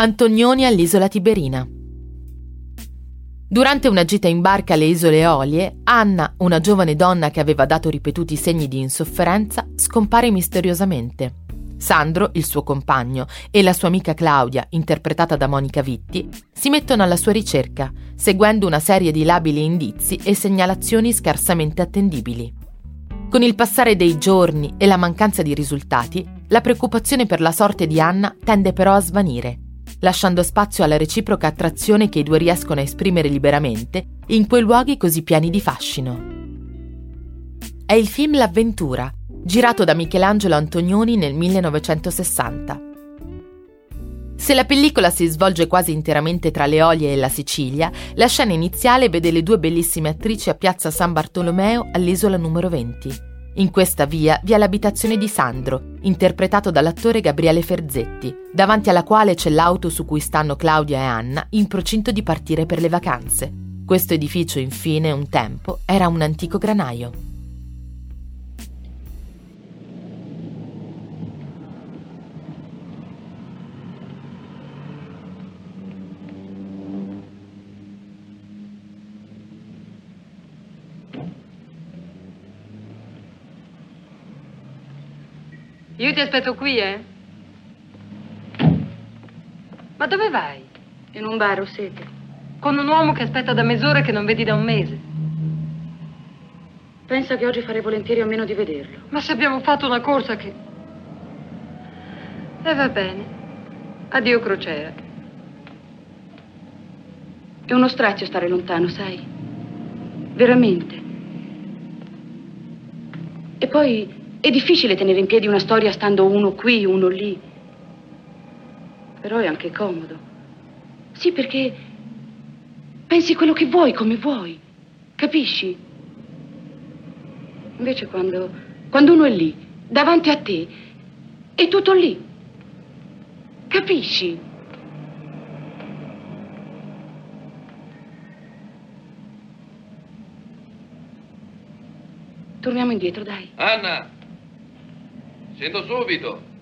Antonioni all'isola Tiberina. Durante una gita in barca alle isole Eolie, Anna, una giovane donna che aveva dato ripetuti segni di insofferenza, scompare misteriosamente. Sandro, il suo compagno, e la sua amica Claudia, interpretata da Monica Vitti, si mettono alla sua ricerca, seguendo una serie di labili indizi e segnalazioni scarsamente attendibili. Con il passare dei giorni e la mancanza di risultati, la preoccupazione per la sorte di Anna tende però a svanire lasciando spazio alla reciproca attrazione che i due riescono a esprimere liberamente in quei luoghi così pieni di fascino. È il film L'avventura, girato da Michelangelo Antonioni nel 1960. Se la pellicola si svolge quasi interamente tra le Olie e la Sicilia, la scena iniziale vede le due bellissime attrici a piazza San Bartolomeo all'isola numero 20. In questa via vi è l'abitazione di Sandro, interpretato dall'attore Gabriele Ferzetti, davanti alla quale c'è l'auto su cui stanno Claudia e Anna in procinto di partire per le vacanze. Questo edificio, infine, un tempo, era un antico granaio. Io ti aspetto qui, eh? Ma dove vai? In un bar, sete. Con un uomo che aspetta da mezz'ora e che non vedi da un mese. Pensa che oggi farei volentieri a meno di vederlo. Ma se abbiamo fatto una corsa che... E eh, va bene. Addio crociera. È uno strazio stare lontano, sai? Veramente. E poi è difficile tenere in piedi una storia stando uno qui, uno lì. Però è anche comodo. Sì, perché pensi quello che vuoi, come vuoi. Capisci? Invece quando, quando uno è lì, davanti a te, è tutto lì. Capisci? Torniamo indietro, dai. Anna! Scendo subito.